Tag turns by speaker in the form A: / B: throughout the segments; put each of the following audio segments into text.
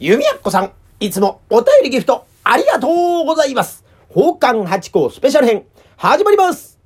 A: 弓矢子さん、いつもお便りギフトありがとうございます。宝冠八甲スペシャル編、始まります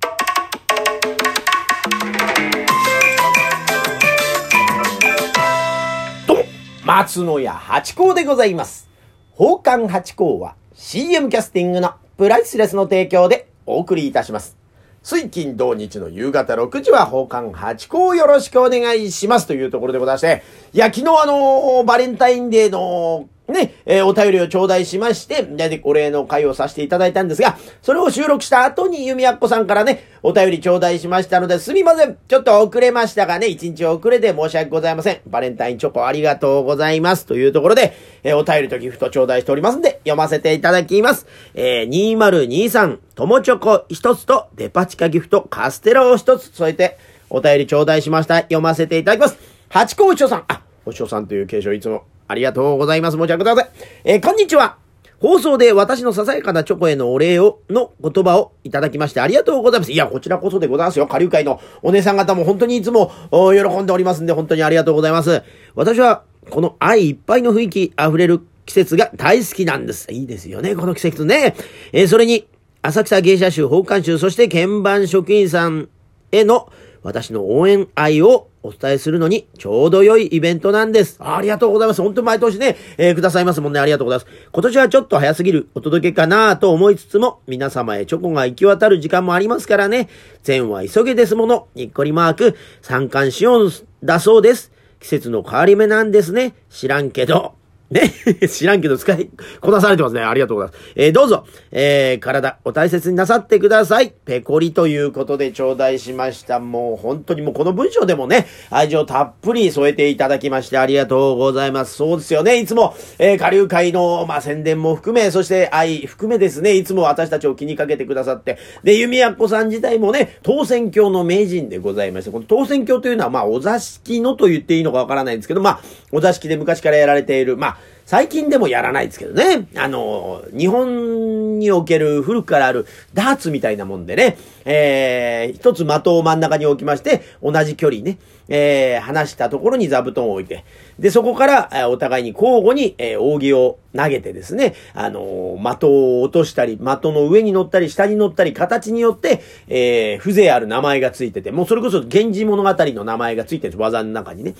A: どうも、松野屋八甲でございます。宝冠八甲は CM キャスティングのプライスレスの提供でお送りいたします。水金土日の夕方6時は奉還八甲をよろしくお願いしますというところでございまして、いや、昨日あのバレンタインデーのね、えーお便りを頂戴しまして、で、お礼の会をさせていただいたんですが、それを収録した後に弓矢っ子さんからね、お便り頂戴しましたので、すみません。ちょっと遅れましたがね、一日遅れで申し訳ございません。バレンタインチョコありがとうございます。というところで、えーお便りとギフト頂戴しておりますんで、読ませていただきます。えー、2023、友チョコ一つと、デパ地下ギフトカステラを一つ添えて、お便り頂戴しました。読ませていただきます。八甲お師匠さん。あ、お師匠さんという継承いつもありがとうございます。申し訳ござい。えーこんにちは。放送で私のささやかなチョコへのお礼を、の言葉をいただきましてありがとうございます。いや、こちらこそでございますよ。下流会のお姉さん方も本当にいつも喜んでおりますんで、本当にありがとうございます。私は、この愛いっぱいの雰囲気溢れる季節が大好きなんです。いいですよね、この季節ね。えーそれに、浅草芸者集、宝冠集、そして鍵盤職員さんへの私の応援愛をお伝えするのにちょうど良いイベントなんです。ありがとうございます。本当に毎年ね、えーくださいますもんね。ありがとうございます。今年はちょっと早すぎるお届けかなと思いつつも、皆様へチョコが行き渡る時間もありますからね。善は急げですもの。にっこりマーク、参観しようだそうです。季節の変わり目なんですね。知らんけど。ね。知らんけど使いこなされてますね。ありがとうございます。えーどうぞ、えー体お大切になさってください。ペコリということで頂戴しました。もう本当にもうこの文章でもね、愛情たっぷり添えていただきましてありがとうございます。そうですよね。いつも、えー下流会の、まあ、宣伝も含め、そして愛含めですね、いつも私たちを気にかけてくださって、で、弓矢子さん自体もね、当選教の名人でございまして、この当選教というのは、まあ、お座敷のと言っていいのかわからないんですけど、まあ、お座敷で昔からやられている、まあ、最近でもやらないですけどね。あの、日本における古くからあるダーツみたいなもんでね、えー、一つ的を真ん中に置きまして、同じ距離ね、えー、離したところに座布団を置いて、で、そこから、えーお互いに交互に、えー、扇を投げてですね、あのー的を落としたり、的の上に乗ったり、下に乗ったり、形によって、えー、風情ある名前がついてて、もうそれこそ源氏物語の名前がついてるんです、技の中にね。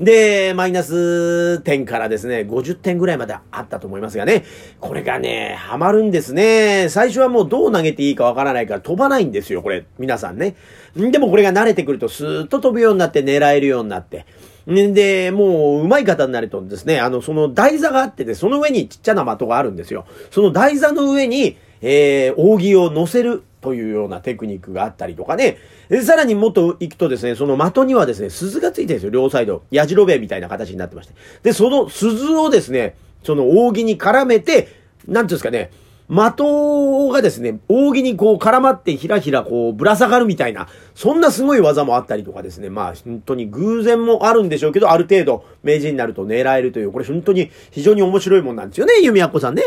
A: で、マイナス点からですね、50点ぐらいまであったと思いますがね、これがね、ハマるんですね。最初はもうどう投げていいかわからないから飛ばないんですよ、これ。皆さんね。でもこれが慣れてくるとスーッと飛ぶようになって狙えるようになって。んで、もう、上手い方になるとですね、あの、その台座があってて、その上にちっちゃな的があるんですよ。その台座の上に、えー、扇を乗せるというようなテクニックがあったりとかね。でさらにもっと行くとですね、その的にはですね、鈴がついてるんですよ、両サイド。矢印みたいな形になってまして。で、その鈴をですね、その扇に絡めて、なんていうんですかね、的がですね、扇にこう絡まってひらひらこうぶら下がるみたいな、そんなすごい技もあったりとかですね、まあ本当に偶然もあるんでしょうけど、ある程度名人になると狙えるという、これ本当に非常に面白いもんなんですよね、弓矢子さんね。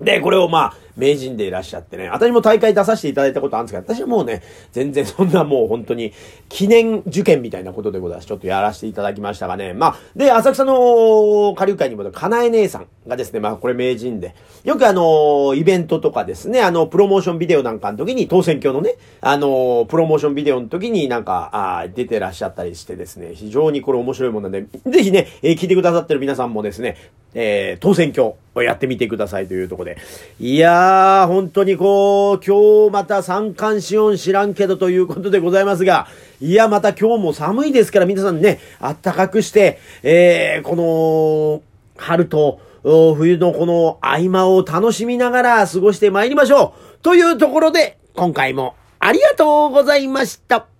A: で、これをまあ、名人でいらっしゃってね、私も大会出させていただいたことあるんですけど、私はもうね、全然そんなもう本当に、記念受験みたいなことでございます。ちょっとやらせていただきましたがね。まあ、で、浅草の下流会にも、かなえ姉さんがですね、まあ、これ名人で、よくあの、イベントとかですね、あの、プロモーションビデオなんかの時に、当選挙のね、あの、プロモーションビデオの時になんか、あ出てらっしゃったりしてですね、非常にこれ面白いものなんで、ぜひね、えー聞いてくださってる皆さんもですね、えー当選挙をやってみてくださいというとこで。いやー、本当にこう、今日また三冠四音知らんけどということでございますが、いや、また今日も寒いですから皆さんね、あったかくして、えー、この、春と、冬のこの合間を楽しみながら過ごして参りましょう。というところで、今回もありがとうございました。